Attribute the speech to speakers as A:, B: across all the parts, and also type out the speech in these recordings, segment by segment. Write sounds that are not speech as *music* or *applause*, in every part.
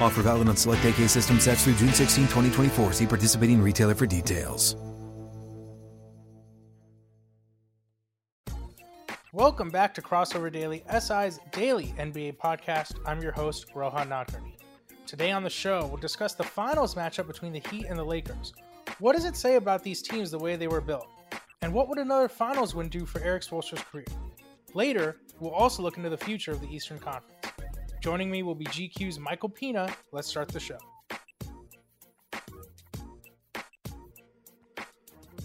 A: Offer valid on select AK system sets through June 16, 2024. See participating retailer for details.
B: Welcome back to Crossover Daily, SI's daily NBA podcast. I'm your host, Rohan Nadkarni. Today on the show, we'll discuss the finals matchup between the Heat and the Lakers. What does it say about these teams the way they were built? And what would another finals win do for Erik Spoelstra's career? Later, we'll also look into the future of the Eastern Conference. Joining me will be GQ's Michael Pina. Let's start the show.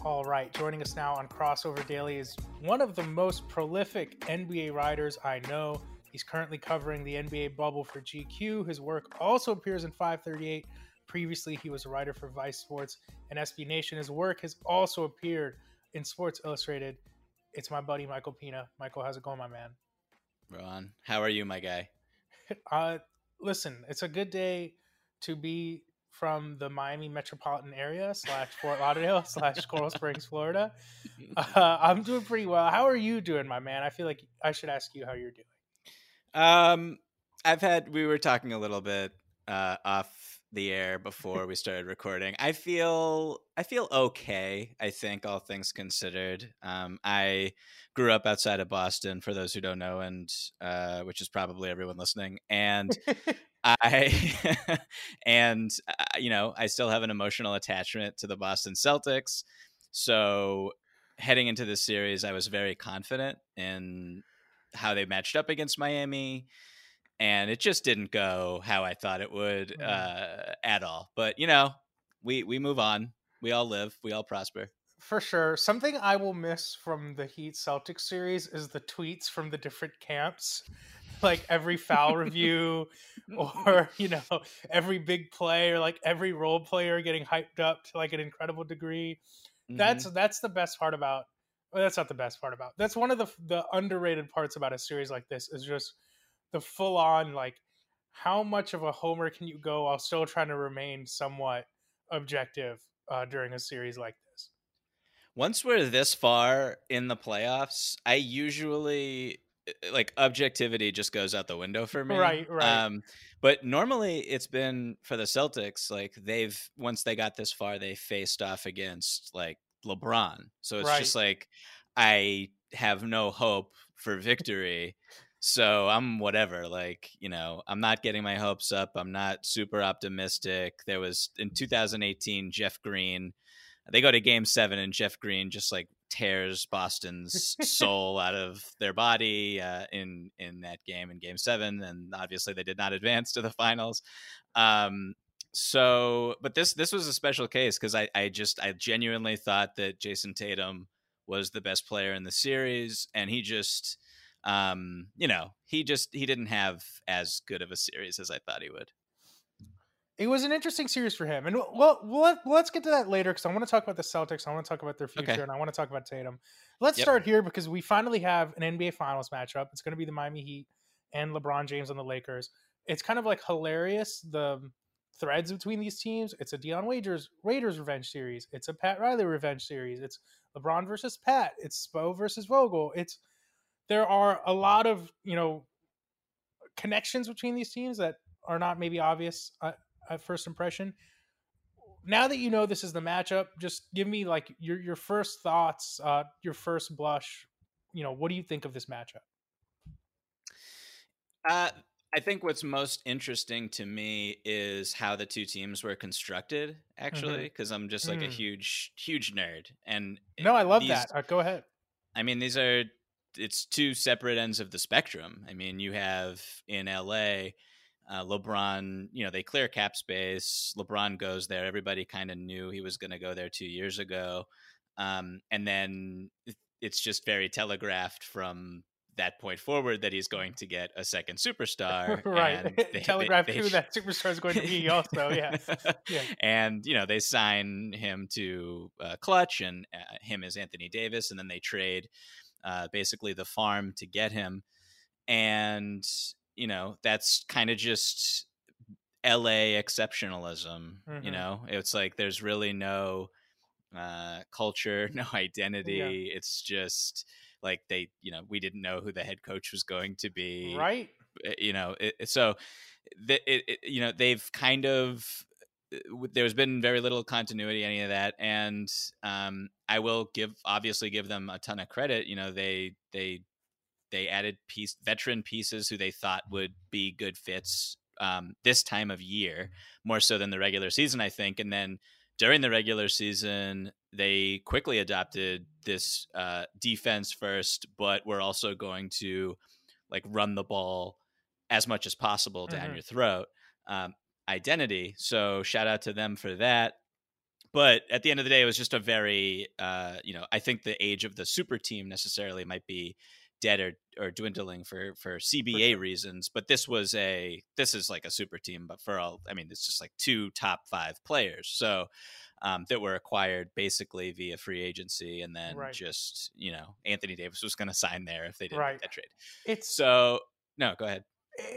B: All right, joining us now on Crossover Daily is one of the most prolific NBA writers I know. He's currently covering the NBA bubble for GQ. His work also appears in 538. Previously, he was a writer for Vice Sports and SB Nation. His work has also appeared in Sports Illustrated. It's my buddy Michael Pina. Michael, how's it going, my man?
C: Ron, how are you, my guy?
B: Uh, listen, it's a good day to be from the Miami metropolitan area slash Fort Lauderdale *laughs* slash Coral Springs, Florida. *laughs* Uh, I'm doing pretty well. How are you doing, my man? I feel like I should ask you how you're doing.
C: Um, I've had we were talking a little bit uh, off the air before we started recording. I feel *laughs* I feel okay. I think all things considered. Um, I grew up outside of Boston, for those who don't know, and uh, which is probably everyone listening. And *laughs* I *laughs* and uh, you know I still have an emotional attachment to the Boston Celtics. So heading into this series, I was very confident in how they matched up against Miami and it just didn't go how I thought it would mm. uh, at all. But you know, we we move on. We all live. We all prosper.
B: For sure. Something I will miss from the Heat Celtics series is the tweets from the different camps. Like every foul review, or *laughs* you know, every big play, or like every role player getting hyped up to like an incredible degree. Mm-hmm. That's that's the best part about. Well, that's not the best part about. That's one of the the underrated parts about a series like this is just the full on like how much of a homer can you go while still trying to remain somewhat objective uh, during a series like this?
C: Once we're this far in the playoffs, I usually eh, eh, like objectivity just goes out the window for me.
B: Right, right. Um,
C: but normally it's been for the Celtics, like they've once they got this far, they faced off against like LeBron. So it's right. just like I have no hope for victory. So I'm whatever. Like, you know, I'm not getting my hopes up. I'm not super optimistic. There was in 2018, Jeff Green. They go to game seven, and Jeff Green just like tears Boston's *laughs* soul out of their body uh, in in that game in Game Seven, and obviously they did not advance to the finals. Um, so, but this this was a special case because I I just I genuinely thought that Jayson Tatum was the best player in the series, and he just um, you know, he just he didn't have as good of a series as I thought he would.
B: it was an interesting series for him. And well, well let's get to that later because I want to talk about the Celtics. I want to talk about their future, okay. and I want to talk about Tatum. Let's yep. start here because we finally have an NBA Finals matchup. It's going to be the Miami Heat and LeBron James on the Lakers. It's kind of like hilarious the threads between these teams. It's a Dion Waiters Raiders revenge series. It's a Pat Riley revenge series. It's LeBron versus Pat. It's Spo versus Vogel. It's there are a lot of you know connections between these teams that are not maybe obvious at, at first impression. Now that you know this is the matchup, just give me like your your first thoughts, uh, your first blush. You know, what do you think of this matchup?
C: Uh, I think what's most interesting to me is how the two teams were constructed, actually, because mm-hmm. I'm just like mm. a huge, huge nerd. And
B: no, I love these, that. Uh, go ahead.
C: I mean, these are it's two separate ends of the spectrum. I mean, you have in LA, uh, LeBron. You know, they clear cap space. LeBron goes there. Everybody kind of knew he was going to go there two years ago, um, and then it's just very telegraphed from that point forward that he's going to get a second superstar. *laughs*
B: right. *laughs* They, Telegraph they, they, who that *laughs* superstar is going to be also. Yeah. yeah.
C: And, you know, they sign him to uh, Klutch and uh, him as Anthony Davis. And then they trade uh, basically the farm to get him. And, you know, that's kind of just LA exceptionalism. Mm-hmm. You know, it's like there's really no uh, culture, *laughs* no identity. Yeah. It's just like they you know we didn't know who the head coach was going to be
B: right
C: eh, you know it, so the, it, it, you know they've kind of there's been very little continuity any of that and um, i will give obviously give them a ton of credit you know they they they added piece veteran pieces who they thought would be good fits um, this time of year more so than the regular season i think and then during the regular season, they quickly adopted this uh, defense first, but we're also going to like run the ball as much as possible down mm-hmm. your throat. Um, identity. So shout out to them for that. But at the end of the day, it was just a very, uh, you know, I think the age of the super team necessarily might be dead or, or dwindling for for CBA for sure. reasons. But this was a this is like a super team, but for all I mean, it's just like two top five players. So um, that were acquired basically via free agency, and then right. just you know Anthony Davis was going to sign there if they didn't right. make that trade. It's so no, go ahead.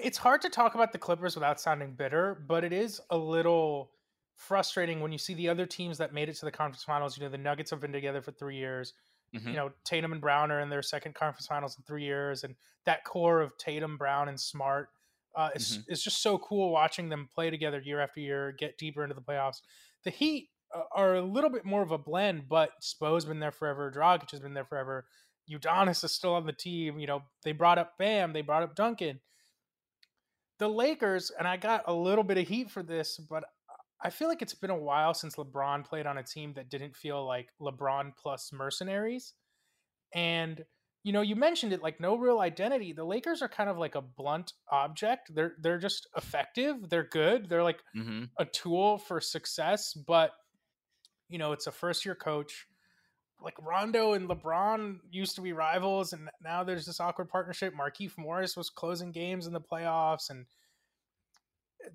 B: It's hard to talk about the Clippers without sounding bitter, but it is a little frustrating when you see the other teams that made it to the conference finals. You know, the Nuggets have been together for three years. Mm-hmm. You know, Tatum and Brown are in their second conference finals in three years, and that core of Tatum, Brown, and Smart uh, is mm-hmm. is just so cool watching them play together year after year, get deeper into the playoffs. The Heat uh, are a little bit more of a blend, but Spo's been there forever, Dragic has been there forever. Udonis is still on the team. You know, they brought up Bam, they brought up Duncan. The Lakers, and I got a little bit of heat for this, but I feel like it's been a while since LeBron played on a team that didn't feel like LeBron plus mercenaries. And you know, you mentioned it like no real identity. The Lakers are kind of like a blunt object. They're they're just effective. They're good. They're like mm-hmm. a tool for success, but you know, it's a first year coach. Like Rondo and LeBron used to be rivals, and now there's this awkward partnership. Markieff Morris was closing games in the playoffs, and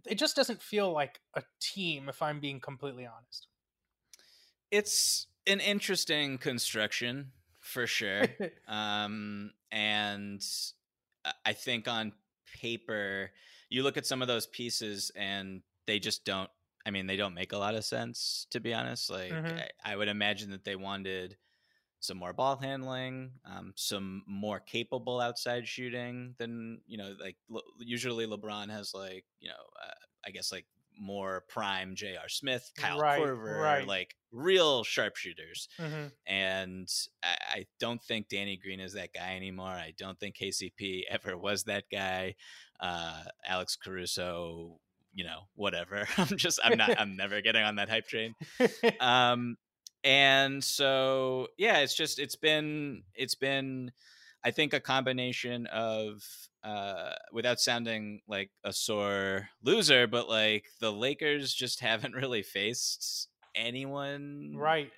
B: it just doesn't feel like a team if i'm being completely honest
C: it's an interesting construction for sure *laughs* um and i think on paper you look at some of those pieces and they just don't i mean they don't make a lot of sense to be honest like mm-hmm. I, I would imagine that they wanted some more ball handling, um, some more capable outside shooting than you know. Like usually, LeBron has like you know, uh, I guess like more prime J.R. Smith, Kyle right, Korver, right. like real sharpshooters. Mm-hmm. And I, I, don't think Danny Green is that guy anymore. I don't think KCP *laughs* ever was that guy. Uh, Alex Caruso, you know, whatever. *laughs* I'm just, I'm not, I'm never getting on that hype train. *laughs* Um, and so yeah it's just it's been it's been i think a combination of uh without sounding like a sore loser but like the lakers just *laughs* haven't really faced anyone
B: right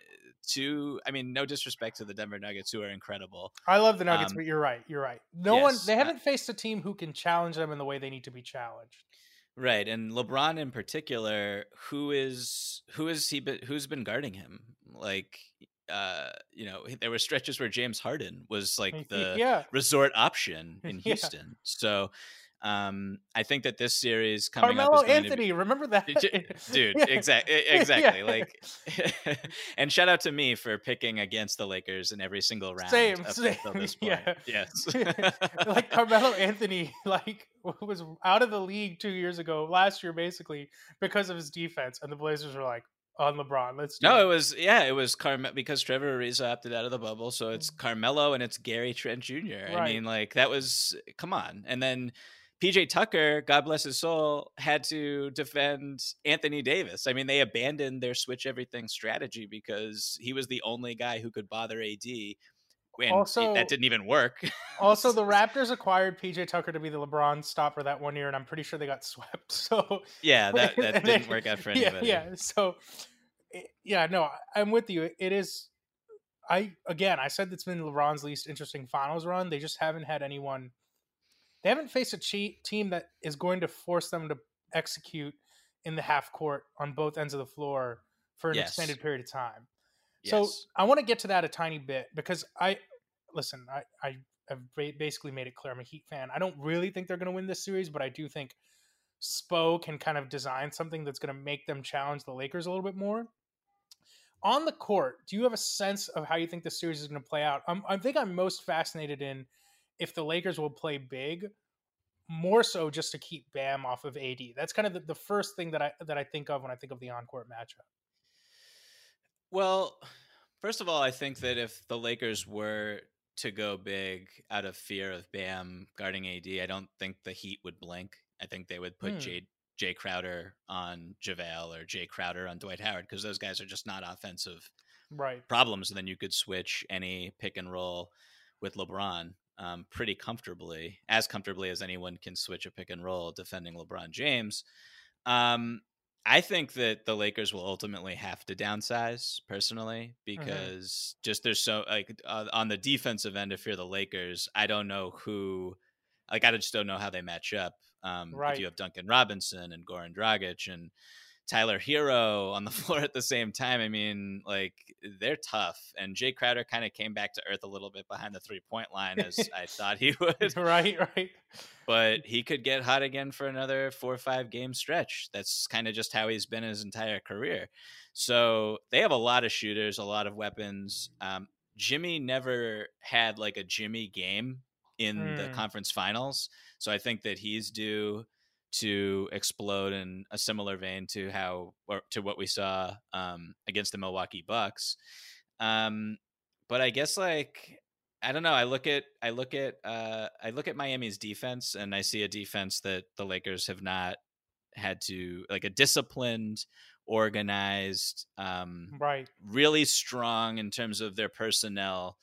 C: to i mean no disrespect to the denver nuggets who are incredible
B: i love the nuggets um, but you're right you're right no yes, one they haven't uh, faced a team who can challenge them in the way they need to be challenged
C: Right, and LeBron in particular, who is who is he? Been, who's been guarding him? Like, uh, you know, there were stretches where James Harden was like the
B: yeah.
C: resort option in *laughs*
B: Yeah.
C: Houston. So, um, I think that this series coming
B: Carmelo
C: up is to
B: Anthony, remember that? *laughs*
C: Dude
B: Yeah.
C: exactly *laughs*
B: Yeah.
C: exactly like *laughs* and shout out to me for picking against the lakers in every single round
B: Same, same,
C: until this point
B: yeah.
C: yes
B: like Carmelo Anthony, like was out of the league two years ago, last year basically because of his defense, and the Blazers were like on LeBron. Let's do
C: no
B: it.
C: it was yeah it was Carme- because trevor ariza opted out of the bubble so it's carmelo and it's gary trent jr i
B: Mm.
C: Mean like that was come on and then PJ Tucker, God bless his soul, had to defend Anthony Davis. I mean, they abandoned their switch everything strategy because he was the only guy who could bother AD. And
B: Also-
C: that didn't even work.
B: Also, the *laughs* Raptors acquired PJ Tucker to be the LeBron stopper that one year, and I'm pretty sure they got *laughs* swept. So
C: yeah, *laughs* that, that didn't work out for anybody.
B: yeah. So, i- yeah, no, I'm with you. It is. I again, I said it's been LeBron's least interesting finals run. They just haven't had anyone. They haven't faced a cheat team that is going to force them to execute in the half court on both ends of the floor for an
C: Yes.
B: extended period of time. So
C: Yes.
B: I want to get to that a tiny bit because I listen. I I have basically made it clear I'm a Heat fan. I don't really think they're going to win this series, but I do think Spo can kind of design something that's going to make them challenge the Lakers a little bit more. On the court, do you have a sense of how you think the series is going to play out? I'm, I think I'm most fascinated in if the Lakers will play big, more so just to keep Bam off of AD. That's kind of the, the first thing that I that I think of when I think of the on-court matchup.
C: Well, first of all, I think that if the Lakers were to go big out of fear of Bam guarding AD, I don't think the Heat would blink. I think they would put
B: Hmm.
C: Jae Jae Crowder on JaVale or Jae Crowder on Dwight Howard because those guys are just not offensive
B: Right.
C: problems. And then you could switch any pick and roll with LeBron um, pretty comfortably, as comfortably as anyone can switch a pick and roll defending LeBron James. Um, I think that the Lakers will ultimately have to downsize personally because just there's so like uh, on the defensive end. If you're the Lakers, I don't know who, like I just don't know how they match up. Um,
B: Right.
C: If you have Duncan Robinson and Goran Dragic and Tyler Herro on the *laughs* floor at the same time. I mean, like they're tough. And Jae Crowder kind of came back to earth a little bit behind the three point line as *laughs* I thought he would. *laughs*
B: right, right.
C: But he could get hot again for another four or five game stretch. That's kind of just how he's been his entire career. So they have a lot of shooters, a lot of weapons. Um, Jimmy never had like a Jimmy game in the
B: Mm.
C: conference finals. So I think that he's due to explode in a similar vein to how or to what we saw um, against the Milwaukee Bucks. Um, but I guess like I don't know. I look at I look at uh, I look at Miami's defense and I see a defense that the Lakers have not had to like a disciplined, organized, um,
B: Right.
C: really strong in terms of their personnel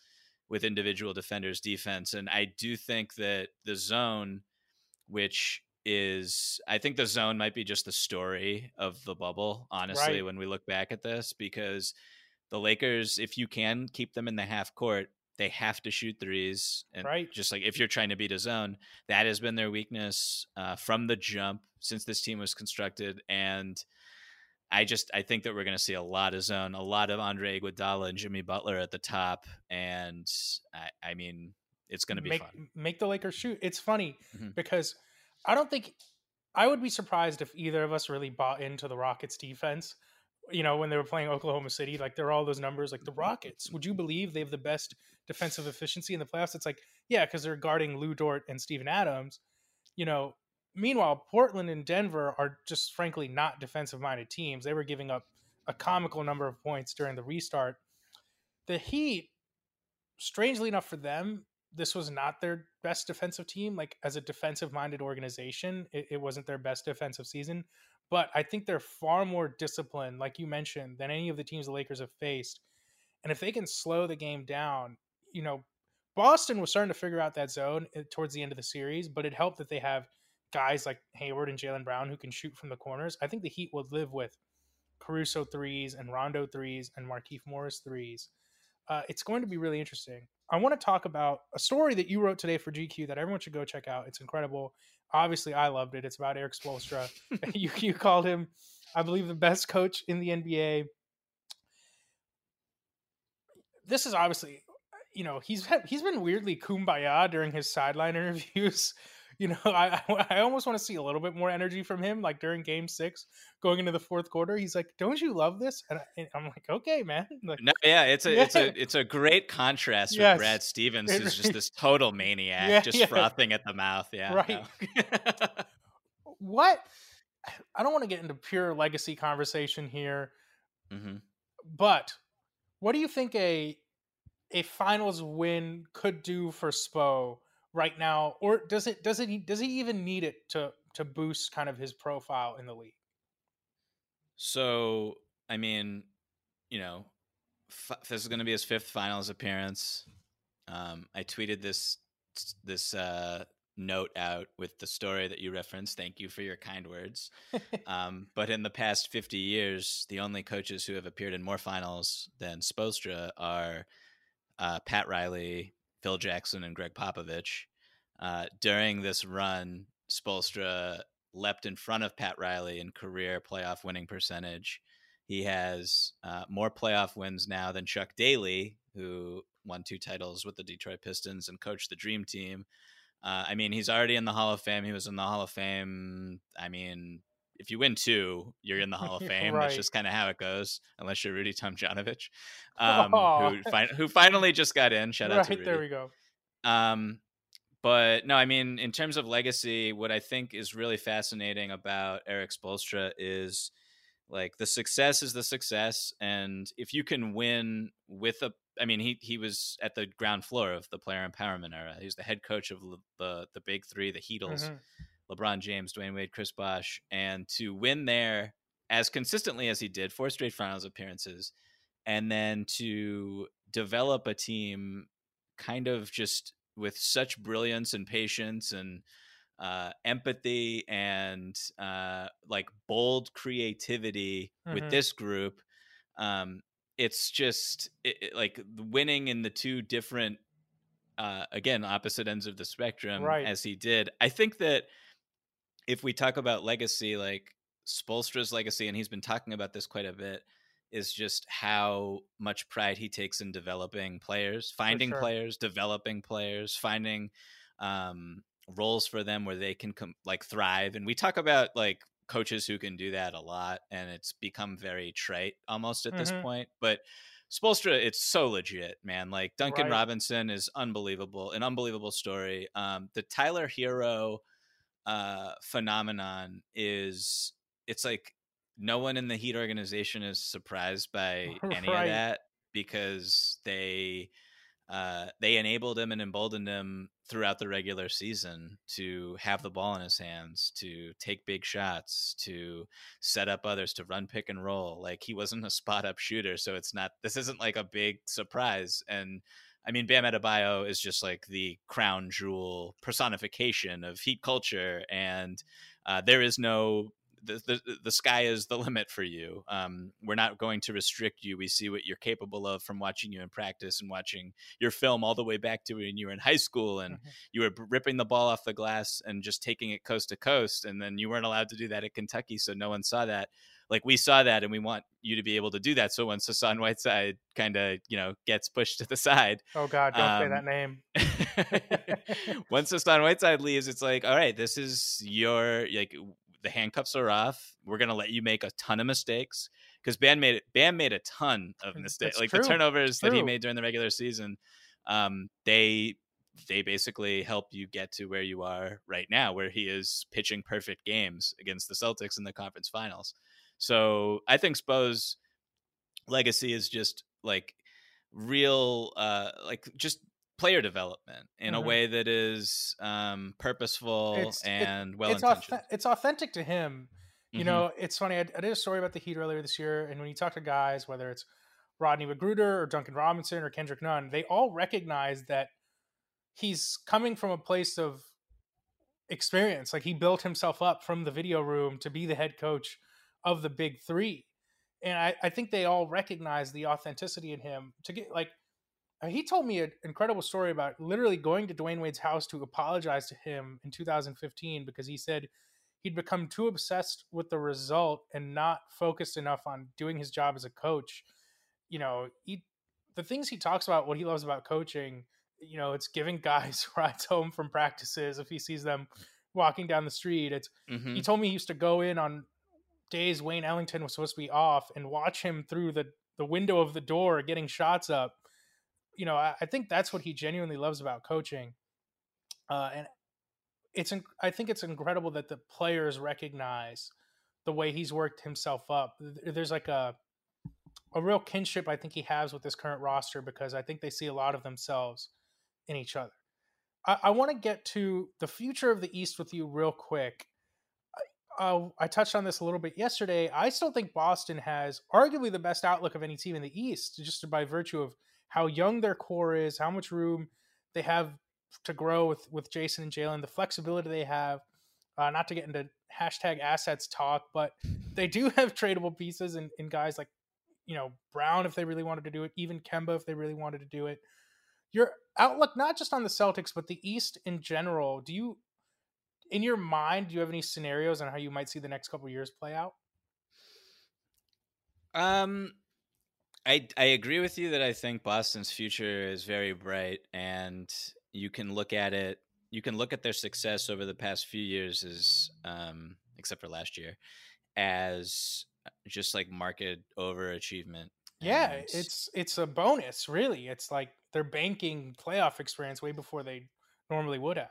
C: with individual defenders defense and i do think that the zone which is i think the zone might be just the story of the bubble honestly
B: Right.
C: when we look back at this because the lakers if you can keep them in the half court they have to shoot threes and
B: Right.
C: just like if you're trying to beat a zone that has been their weakness uh, from the jump since this team was constructed and I just I think that we're going to see a lot of zone, a lot of Andre Iguodala and Jimmy Butler at the top, and I, I mean it's going to be
B: make
C: fun.
B: make the Lakers shoot. It's funny
C: Mhm.
B: because I don't think I would be surprised if either of us really bought into the Rockets defense. You know, when they were playing Oklahoma City, like there are all those numbers. Like the mm-hmm. Rockets, would you believe they have the best defensive efficiency in the playoffs? It's like, yeah, because they're guarding Lu Dort and Steven Adams. You know, meanwhile, Portland and Denver are just frankly not defensive minded teams. They were giving up a comical number of points during the restart. The Heat, strangely enough for them, this was not their best defensive team. Like as a defensive minded organization, it, it wasn't their best defensive season. But I think they're far more disciplined, like you mentioned, than any of the teams the Lakers have faced. And if they can slow the game down, you know, Boston was starting to figure out that zone eh, towards the end of the series, but it helped that they have guys like Hayward and Jaylen Brown who can shoot from the corners. I think the Heat would live with Caruso threes and Rondo threes and Markieff Morris threes. Uh, it's going to be really interesting. I want to talk about a story that you wrote today for GQ that everyone should go check out. It's incredible. Obviously, I loved it. It's about Erik Spoelstra. *laughs* you you called him, I believe, the best coach in the NBA. This is obviously, you know, he's he's been weirdly kumbaya during his sideline *laughs* interviews *laughs* you know, I I almost want to see a little bit more energy from him, like during Game Six, going into the fourth quarter. He's like, "Don't you love this?" And, I, am like, "Okay, man." *laughs* Like,
C: no, yeah, it's a yeah. it's a *laughs* it's a great contrast yes. with Brad Stevens, who's just this total maniac, yeah, just yeah. frothing at the mouth. Yeah,
B: right. No. what? I don't want to get into pure legacy conversation here, mm-hmm. but what do you think a a finals win could do for Spo right now, or does it does it does he even need it to to boost kind of his profile in the league?
C: So I mean, you know, f- this is going to be his fifth finals appearance. Um, I tweeted this this uh, note out with the story that you referenced. Thank you for your kind words. *laughs* um, but in the past 50 years, the only coaches who have appeared in more finals than Spoelstra are uh, Pat Riley, Phil Jackson and Gregg Popovich. Uh, during this run, Spoelstra leapt in front of Pat Riley in career playoff winning percentage. He has uh, more playoff wins now than Chuck Daly, who won two titles with the Detroit Pistons and coached the Dream Team. Uh, I mean, he's already in the Hall of Fame. He was in the Hall of Fame. I mean, if you win two, you're in the Hall of *laughs* Fame. right. That's just kind of how it goes, unless you're Rudy Tomjanovich, *laughs* um, oh. who, fi- who finally just got in. Shout out to Rudy.
B: There we go.
C: Um, but no, I mean, in terms of legacy, what I think is really fascinating about Erik Spoelstra is like the success is the success, and if you can win with a, I mean, he he was at the ground floor of the player empowerment era. He was the head coach of the the big three, the Heatles. Mm-hmm LeBron James, Dwyane Wade, Chris Bosh, and to win there as consistently as he did, four straight finals appearances, and then to develop a team kind of just with such brilliance and patience and uh, empathy and uh, like bold creativity mm-hmm. with this group. Um, it's just it, it, like winning in the two different, uh, again, opposite ends of the spectrum right. as he did. I think that if we talk about legacy, like Spoelstra's legacy, and he's been talking about this quite a bit, is just how much pride he takes in developing players, finding sure. players, developing players, finding um, roles for them where they can com- like thrive. And we talk about like coaches who can do that a lot, and it's become very trite almost at mm-hmm. this point. But Spolstra, it's so legit, man. Like Duncan right. Robinson is unbelievable, an unbelievable story. Um, the Tyler Herro uh, phenomenon is it's like no one in the Heat organization is surprised by *laughs* any right. of that because they uh, they enabled him and emboldened him throughout the regular season to have the ball in his hands, to take big shots, to set up others, to run pick and roll. Like he wasn't a spot up shooter, so it's not. This isn't like a big surprise and I mean, Bam Adebayo is just like the crown jewel personification of heat culture, and uh, there is no the, the, the sky is the limit for you. Um, we're not going to restrict you. We see what you're capable of from watching you in practice and watching your film all the way back to when you were in high school and mm-hmm. you were ripping the ball off the glass and just taking it coast to coast. And then you weren't allowed to do that at Kentucky, so no one saw that like we saw that and we want you to be able to do that. So once Hassan Whiteside kind of, you know, gets pushed to the side.
B: Oh God, don't um, say that
C: name. *laughs* once Hassan Whiteside leaves, it's like, all right, this is your like the handcuffs are off. We're gonna let you make a ton of mistakes because Bam made it. Bam made a ton of mistakes. like true. the turnovers that he made during the regular season. Um, they they basically help you get to where you are right now, where he is pitching perfect games against the Celtics in the conference finals. So I think Spo's legacy is just like real, uh, like just player development in mm-hmm. a way that is um, purposeful it's, and well
B: it's,
C: intentioned.
B: it's authentic to him. You mm-hmm. know, it's funny. I, I, did a story about the Heat earlier this year, and when you talk to guys, whether it's Rodney McGruder or Duncan Robinson or Kendrick Nunn, they all recognize that he's coming from a place of experience. Like he built himself up from the video room to be the head coach of the big three. And I, I think they all recognize the authenticity in him to get like uh, he told me an incredible story about literally going to Dwyane Wade's house to apologize to him in 2015 because he said he'd become too obsessed with the result and not focused enough on doing his job as a coach. You know, he the things he talks about, what he loves about coaching, you know, it's giving guys *laughs* rides home from practices if he sees them walking down the street. It's mm-hmm. he told me he used to go in on days Wayne Ellington was supposed to be off and watch him through the the window of the door getting shots up you know, I, I, think that's what he genuinely loves about coaching. Uh, and it's, I think it's incredible that the players recognize the way he's worked himself up. There's like a, a real kinship I think he has with this current roster because I think they see a lot of themselves in each other. I, I want to get to the future of the East with you real quick. Uh, I touched on this a little bit yesterday. I still think Boston has arguably the best outlook of any team in the East, just by virtue of how young their core is, how much room they have to grow with with Jayson and Jaylen, the flexibility they have. Uh, not to get into hashtag assets talk, but they do *laughs* have tradable pieces in, in guys like you know Brown if they really wanted to do it, even Kemba if they really wanted to do it. Your outlook, not just on the Celtics, but the East in general. Do you, in your mind, do you have any scenarios on how you might see the next couple years play out?
C: Um, I I agree with you that I think Boston's future is very bright, and you can look at it. You can look at their success over the past few years as, um, except for last year, as just like market overachievement.
B: Yeah, and... it's it's a bonus, really. It's like they're banking playoff experience way before they normally would have.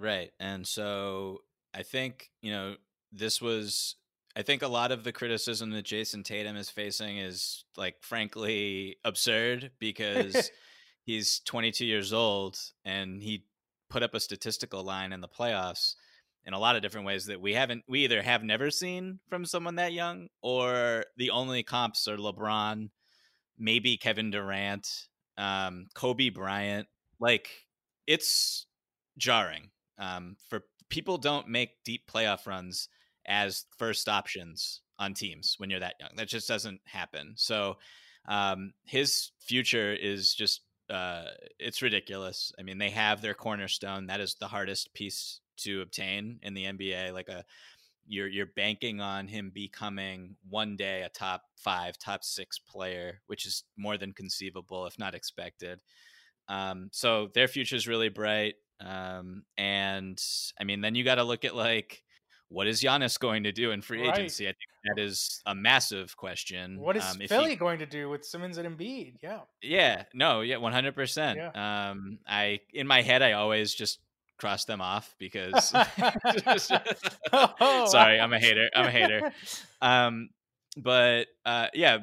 C: Right, and so I think you know this was I think a lot of the criticism that Jayson Tatum is facing is like frankly absurd because *laughs* he's 22 years old and he put up a statistical line in the playoffs in a lot of different ways that we haven't we either have never seen from someone that young or the only comps are LeBron, maybe Kevin Durant, um, Kobe Bryant. Like it's jarring. Um, for people don't make deep playoff runs as first options on teams when you're that young. That just doesn't happen. So um, his future is just uh, it's ridiculous. I mean, they have their cornerstone. That is the hardest piece to obtain in the NBA. Like a you're you're banking on him becoming one day a top five, top six player, which is more than conceivable, if not expected. Um, so their future is really bright. Um, and I mean, then you got to look at like what is Giannis going to do in free right. agency? I think that is a massive question.
B: What is um, Philly he, going to do with Simmons and Embiid? Yeah.
C: Yeah. No. Yeah. One hundred percent. Um. I in my head I always just cross them off *laughs* because. *laughs* oh, sorry, I'm a hater. I'm a hater. *laughs* Um. But uh, yeah,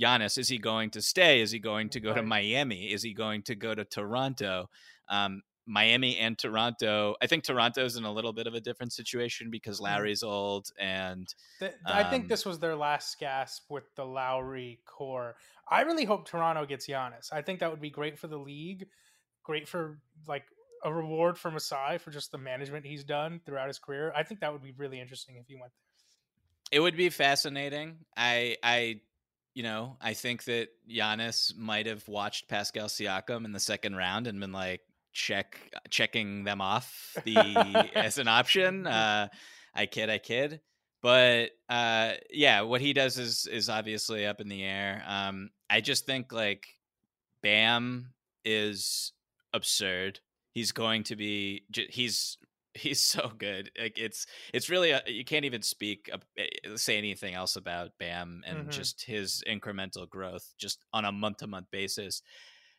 C: Giannis is he going to stay? Is he going to go right. to Miami? Is he going to go to Toronto? Um, Miami and Toronto. I think Toronto's in a little bit of a different situation because mm. Lowry's old and
B: the, I think um this was their last gasp with the Lowry core. I really hope Toronto gets Giannis. I think that would be great for the league, great for like a reward for Masai for just the management he's done throughout his career. I think that would be really interesting if he went there.
C: It would be fascinating. I I you know, I think that Giannis might have watched Pascal Siakam in the second round and been like, check checking them off *laughs* the as an option. Uh, I kid, I kid. But uh, yeah, what he does is is obviously up in the air. Um, I just think like Bam is absurd. He's going to be. He's he's so good. Like it's it's really a, you can't even speak eh, say anything else about Bam and mm-hmm. just his incremental growth just on a month to month basis.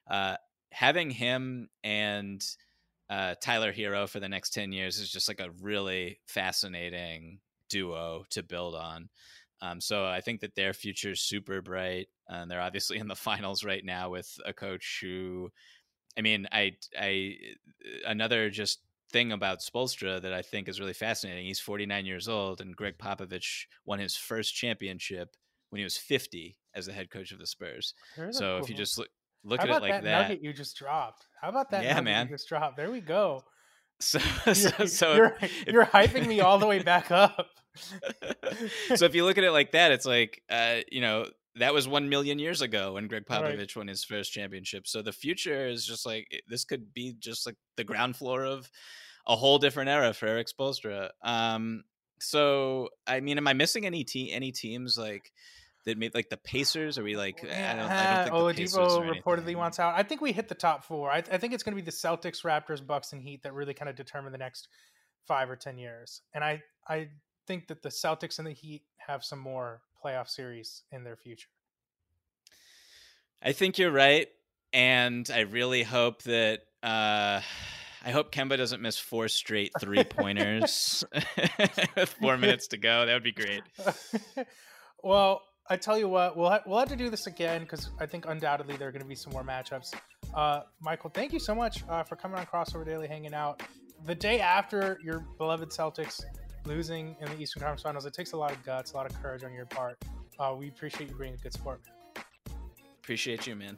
C: Uh, having him and uh, Tyler Herro for the next 10 years is just like a really fascinating duo to build on. Um, so I think that their future is super bright. And they're obviously in the finals right now with a coach who, I mean, I, I, another just thing about Spoelstra that I think is really fascinating. He's 49 years old, and Gregg Popovich won his first championship when he was 50 as the head coach of the Spurs. So cool. if you just look, look
B: How
C: at it like
B: that,
C: that.
B: Nugget you just dropped. How about that?
C: Yeah, man.
B: You just dropped. There we go. *laughs*
C: So, *laughs* so, so
B: you're, if, you're hyping me all the way *laughs* back up.
C: so if you look at it like that, it's like, uh, you know, that was one million years ago when Gregg Popovich right. won his first championship. So the future is just like this could be just like the ground floor of a whole different era for Erik Spoelstra. Um, so I mean, am I missing any te- any teams like? That made like the Pacers? Are we like?
B: Yeah, I don't, I don't think Oladipo reportedly wants out. I think we hit the top four. I, I think it's going to be the Celtics, Raptors, Bucks, and Heat that really kind of determine the next five or ten years. And I I think that the Celtics and the Heat have some more playoff series in their future.
C: I think you're right, and I really hope that. Uh, I hope Kemba doesn't miss four straight three pointers *laughs* *laughs* with four minutes to go. That would be great. *laughs*
B: well, I tell you what, we'll ha- we'll have to do this again because I think undoubtedly there are going to be some more matchups. Uh, Michael, thank you so much uh, for coming on Crossover Daily, hanging out. The day after your beloved Celtics losing in the Eastern Conference Finals, it takes a lot of guts, a lot of courage on your part. Uh, we appreciate you bringing good sport.
C: Appreciate you, man.